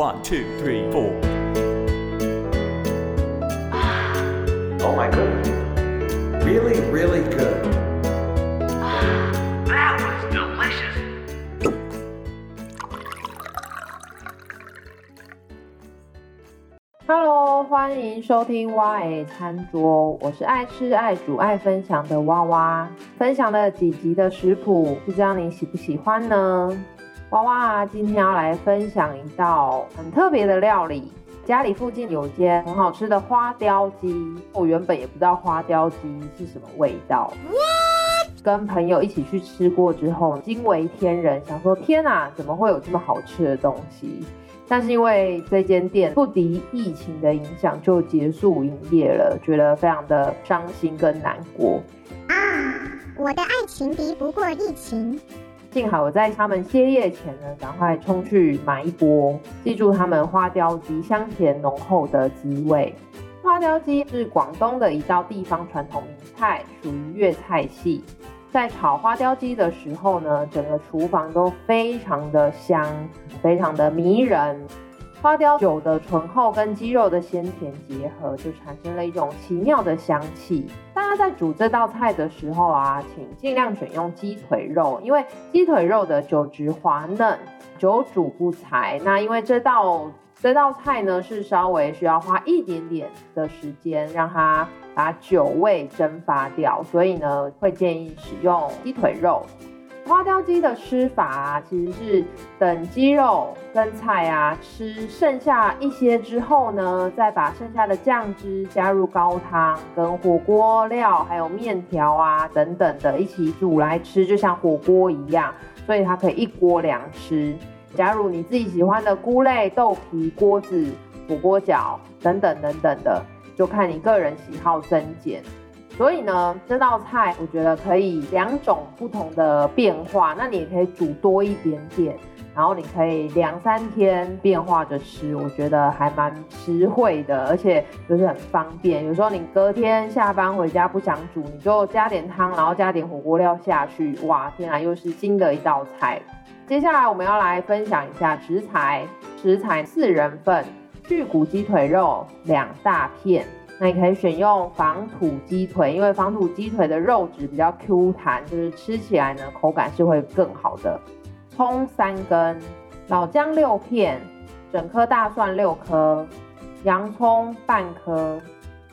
One, two, three, four. Oh my goodness. Really, really good. That was delicious. Hello，欢迎收听蛙 A 餐桌，我是爱吃、爱煮、爱分享的蛙蛙。分享了几集的食谱，不知道你喜不喜欢呢？娃娃今天要来分享一道很特别的料理。家里附近有间很好吃的花雕鸡，我原本也不知道花雕鸡是什么味道。跟朋友一起去吃过之后，惊为天人，想说天哪，怎么会有这么好吃的东西？但是因为这间店不敌疫情的影响，就结束营业了，觉得非常的伤心跟难过。啊，我的爱情敌不过疫情。幸好我在他们歇业前呢，赶快冲去买一波，记住他们花雕鸡香甜浓厚的滋味。花雕鸡是广东的一道地方传统名菜，属于粤菜系。在炒花雕鸡的时候呢，整个厨房都非常的香，非常的迷人。花雕酒的醇厚跟鸡肉的鲜甜结合，就产生了一种奇妙的香气。那在煮这道菜的时候啊，请尽量选用鸡腿肉，因为鸡腿肉的酒质滑嫩，久煮不柴。那因为这道这道菜呢，是稍微需要花一点点的时间，让它把酒味蒸发掉，所以呢，会建议使用鸡腿肉。花雕鸡的吃法，其实是等鸡肉跟菜啊吃剩下一些之后呢，再把剩下的酱汁加入高汤跟火锅料，还有面条啊等等的一起煮来吃，就像火锅一样，所以它可以一锅两吃。加入你自己喜欢的菇类、豆皮、锅子、火锅饺等等等等的，就看你个人喜好增减。所以呢，这道菜我觉得可以两种不同的变化。那你也可以煮多一点点，然后你可以两三天变化着吃，我觉得还蛮实惠的，而且就是很方便。有时候你隔天下班回家不想煮，你就加点汤，然后加点火锅料下去，哇，天啊，又是新的一道菜。接下来我们要来分享一下食材，食材四人份，去骨鸡腿肉两大片。那你可以选用防土鸡腿，因为防土鸡腿的肉质比较 Q 弹，就是吃起来呢口感是会更好的。葱三根，老姜六片，整颗大蒜六颗，洋葱半颗，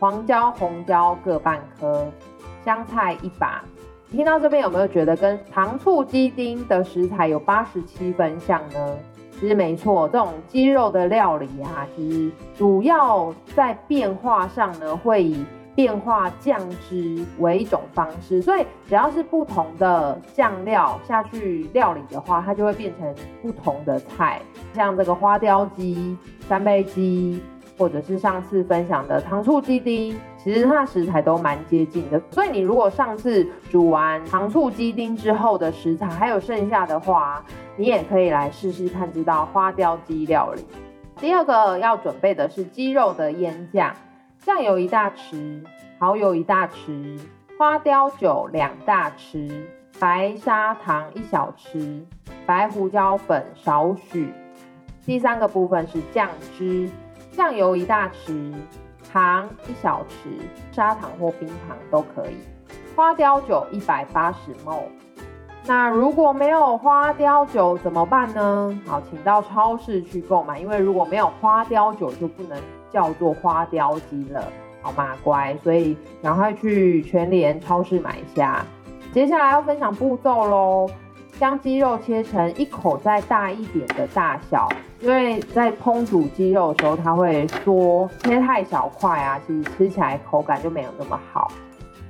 黄椒、红椒各半颗，香菜一把。听到这边有没有觉得跟糖醋鸡丁的食材有八十七分像呢？其实没错，这种鸡肉的料理啊，其实主要在变化上呢，会以变化酱汁为一种方式，所以只要是不同的酱料下去料理的话，它就会变成不同的菜。像这个花雕鸡、三杯鸡，或者是上次分享的糖醋鸡丁，其实它的食材都蛮接近的。所以你如果上次煮完糖醋鸡丁之后的食材还有剩下的话，你也可以来试试看这道花雕鸡料理。第二个要准备的是鸡肉的腌酱，酱油一大匙，蚝油一大匙，花雕酒两大匙，白砂糖一小匙，白胡椒粉少许。第三个部分是酱汁，酱油一大匙，糖一小匙，砂糖或冰糖都可以。花雕酒一百八十 m。那如果没有花雕酒怎么办呢？好，请到超市去购买，因为如果没有花雕酒，就不能叫做花雕鸡了，好吗？乖，所以赶快去全联超市买一下。接下来要分享步骤喽，将鸡肉切成一口再大一点的大小，因为在烹煮鸡肉的时候它会缩，切太小块啊，其实吃起来口感就没有那么好。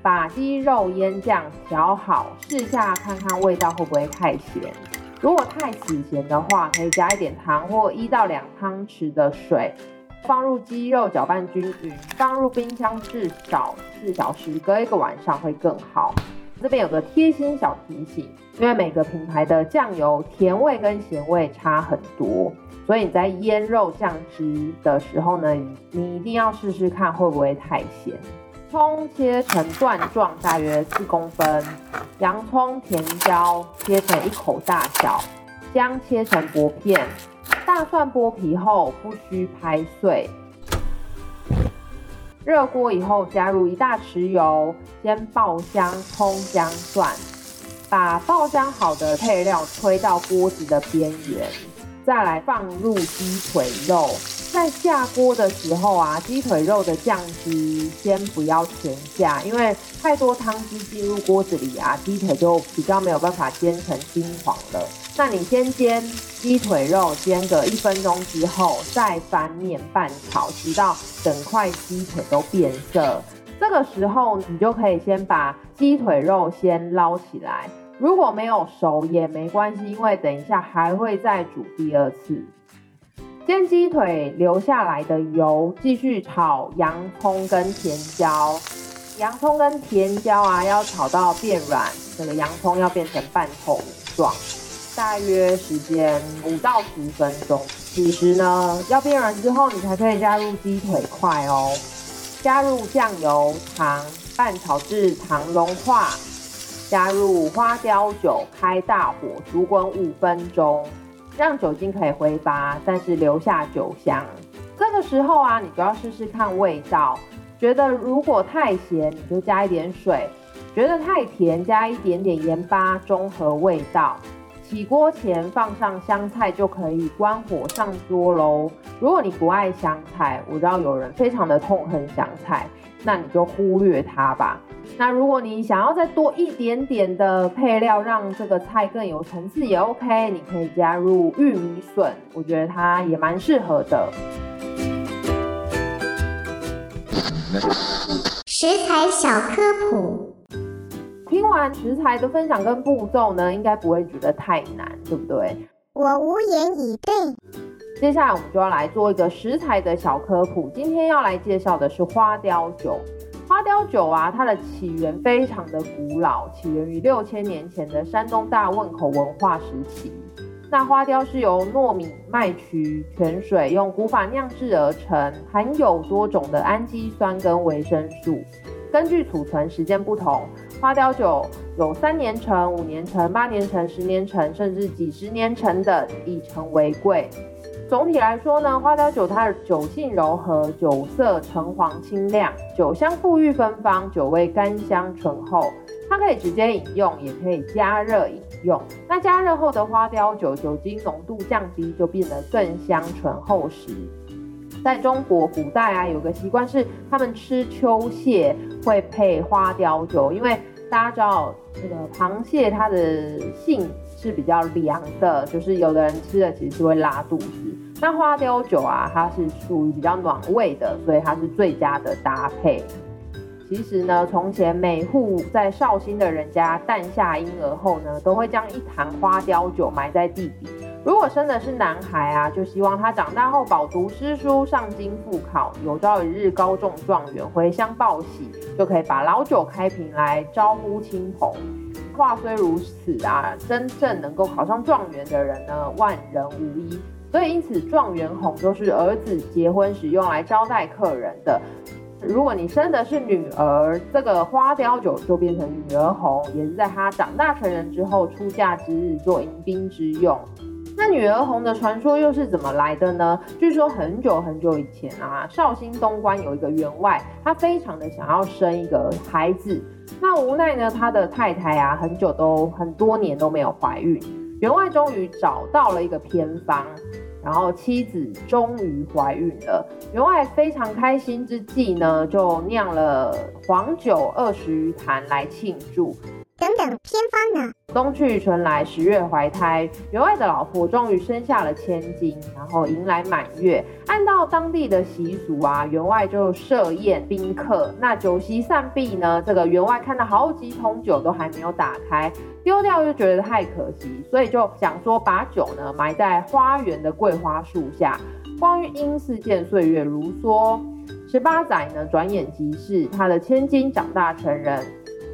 把鸡肉腌酱调好，试下看看味道会不会太咸。如果太死咸的话，可以加一点糖或一到两汤匙的水，放入鸡肉搅拌均匀，放入冰箱至少四小时，隔一个晚上会更好。这边有个贴心小提醒，因为每个品牌的酱油甜味跟咸味差很多，所以你在腌肉酱汁的时候呢，你一定要试试看会不会太咸。葱切成段状，大约四公分；洋葱、甜椒切成一口大小；姜切成薄片；大蒜剥皮后不需拍碎。热锅以后加入一大匙油，先爆香葱姜蒜，把爆香好的配料推到锅子的边缘，再来放入鸡腿肉。在下锅的时候啊，鸡腿肉的酱汁先不要全下，因为太多汤汁进入锅子里啊，鸡腿就比较没有办法煎成金黄了。那你先煎鸡腿肉，煎个一分钟之后，再翻面拌炒，直到整块鸡腿都变色。这个时候你就可以先把鸡腿肉先捞起来，如果没有熟也没关系，因为等一下还会再煮第二次。煎鸡腿留下来的油，继续炒洋葱跟甜椒。洋葱跟甜椒啊，要炒到变软，整个洋葱要变成半透状，大约时间五到十分钟。此时呢，要变软之后，你才可以加入鸡腿块哦。加入酱油、糖，拌炒至糖融化。加入花雕酒，开大火煮滚五分钟。让酒精可以挥发，但是留下酒香。这个时候啊，你就要试试看味道。觉得如果太咸，你就加一点水；觉得太甜，加一点点盐巴，中和味道。起锅前放上香菜就可以关火上桌喽。如果你不爱香菜，我知道有人非常的痛恨香菜，那你就忽略它吧。那如果你想要再多一点点的配料，让这个菜更有层次也 OK，你可以加入玉米笋，我觉得它也蛮适合的。食材小科普，听完食材的分享跟步骤呢，应该不会觉得太难，对不对？我无言以对。接下来我们就要来做一个食材的小科普，今天要来介绍的是花雕酒。花雕酒啊，它的起源非常的古老，起源于六千年前的山东大汶口文化时期。那花雕是由糯米、麦曲、泉水用古法酿制而成，含有多种的氨基酸跟维生素。根据储存时间不同，花雕酒有三年陈、五年陈、八年陈、十年陈，甚至几十年陈的，以陈为贵。总体来说呢，花雕酒它的酒性柔和，酒色橙黄清亮，酒香馥郁芬芳，酒味甘香醇厚。它可以直接饮用，也可以加热饮用。那加热后的花雕酒，酒精浓度降低，就变得更香醇厚实。在中国古代啊，有个习惯是他们吃秋蟹会配花雕酒，因为大家知道这个螃蟹它的性是比较凉的，就是有的人吃了其实是会拉肚子。那花雕酒啊，它是属于比较暖胃的，所以它是最佳的搭配。其实呢，从前每户在绍兴的人家诞下婴儿后呢，都会将一坛花雕酒埋在地底。如果生的是男孩啊，就希望他长大后饱读诗书、上京赴考，有朝一日高中状元回乡报喜，就可以把老酒开瓶来招呼亲朋。话虽如此啊，真正能够考上状元的人呢，万人无一。所以，因此状元红就是儿子结婚时用来招待客人的。如果你生的是女儿，这个花雕酒就变成女儿红，也是在她长大成人之后出嫁之日做迎宾之用。那女儿红的传说又是怎么来的呢？据说很久很久以前啊，绍兴东关有一个员外，他非常的想要生一个孩子，那无奈呢，他的太太啊，很久都很多年都没有怀孕。员外终于找到了一个偏方，然后妻子终于怀孕了。员外非常开心之际呢，就酿了黄酒二十余坛来庆祝。等等，偏方呢？冬去春来，十月怀胎，员外的老婆终于生下了千金，然后迎来满月。按照当地的习俗啊，员外就设宴宾客。那酒席散毕呢，这个员外看到好几桶酒都还没有打开，丢掉又觉得太可惜，所以就想说把酒呢埋在花园的桂花树下。光阴似箭，岁月如梭，十八载呢，转眼即逝，他的千金长大成人。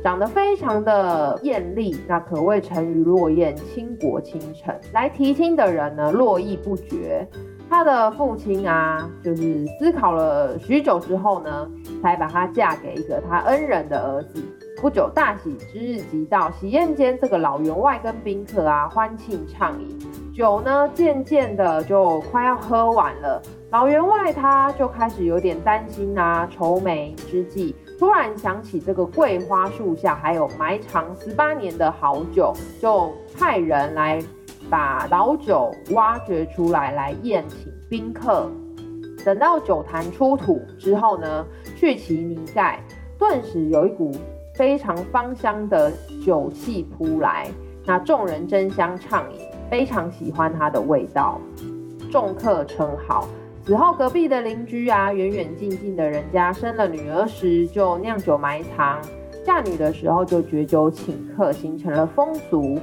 长得非常的艳丽，那可谓沉鱼落雁，倾国倾城。来提亲的人呢，络绎不绝。他的父亲啊，就是思考了许久之后呢，才把她嫁给一个他恩人的儿子。不久，大喜之日即到，喜宴间，这个老员外跟宾客啊，欢庆畅饮。酒呢，渐渐的就快要喝完了。老员外他就开始有点担心啊，愁眉之际，突然想起这个桂花树下还有埋藏十八年的好酒，就派人来把老酒挖掘出来，来宴请宾客。等到酒坛出土之后呢，去其泥盖，顿时有一股非常芳香的酒气扑来，那众人争相畅饮，非常喜欢它的味道。众客称好。此后，隔壁的邻居啊，远远近近的人家生了女儿时就酿酒埋藏，嫁女的时候就绝酒请客，形成了风俗。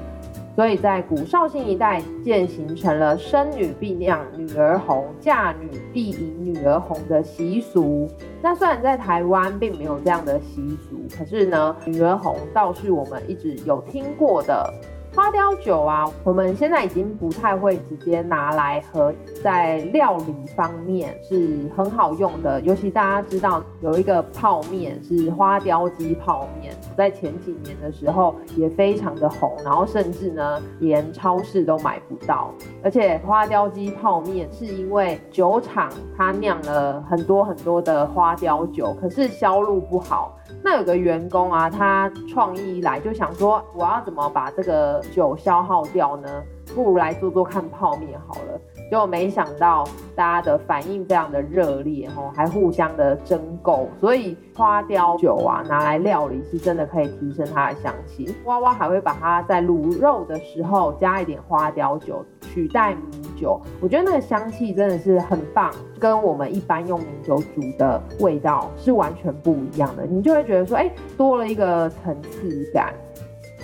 所以在古绍兴一带，渐形成了生女必酿女儿红，嫁女必饮女儿红的习俗。那虽然在台湾并没有这样的习俗，可是呢，女儿红倒是我们一直有听过的。花雕酒啊，我们现在已经不太会直接拿来喝，在料理方面是很好用的。尤其大家知道有一个泡面是花雕鸡泡面，在前几年的时候也非常的红，然后甚至呢连超市都买不到。而且花雕鸡泡面是因为酒厂它酿了很多很多的花雕酒，可是销路不好。那有个员工啊，他创意一来就想说，我要怎么把这个酒消耗掉呢？不如来做做看泡面好了。结果没想到大家的反应非常的热烈哦，还互相的争购。所以花雕酒啊，拿来料理是真的可以提升它的香气。蛙蛙还会把它在卤肉的时候加一点花雕酒。取代米酒，我觉得那个香气真的是很棒，跟我们一般用米酒煮的味道是完全不一样的。你就会觉得说，哎，多了一个层次感。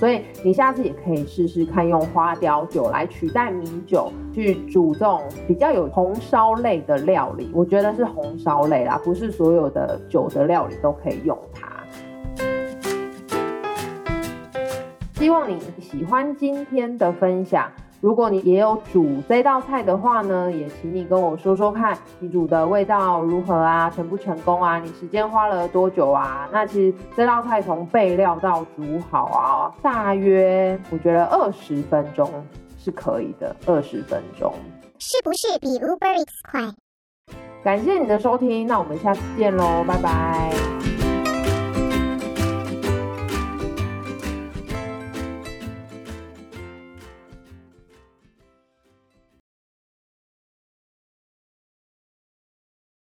所以你下次也可以试试看，用花雕酒来取代米酒去煮这种比较有红烧类的料理。我觉得是红烧类啦，不是所有的酒的料理都可以用它。希望你喜欢今天的分享。如果你也有煮这道菜的话呢，也请你跟我说说看，你煮的味道如何啊？成不成功啊？你时间花了多久啊？那其实这道菜从备料到煮好啊，大约我觉得二十分钟是可以的，二十分钟是不是比 Uber Eats 快？感谢你的收听，那我们下次见喽，拜拜。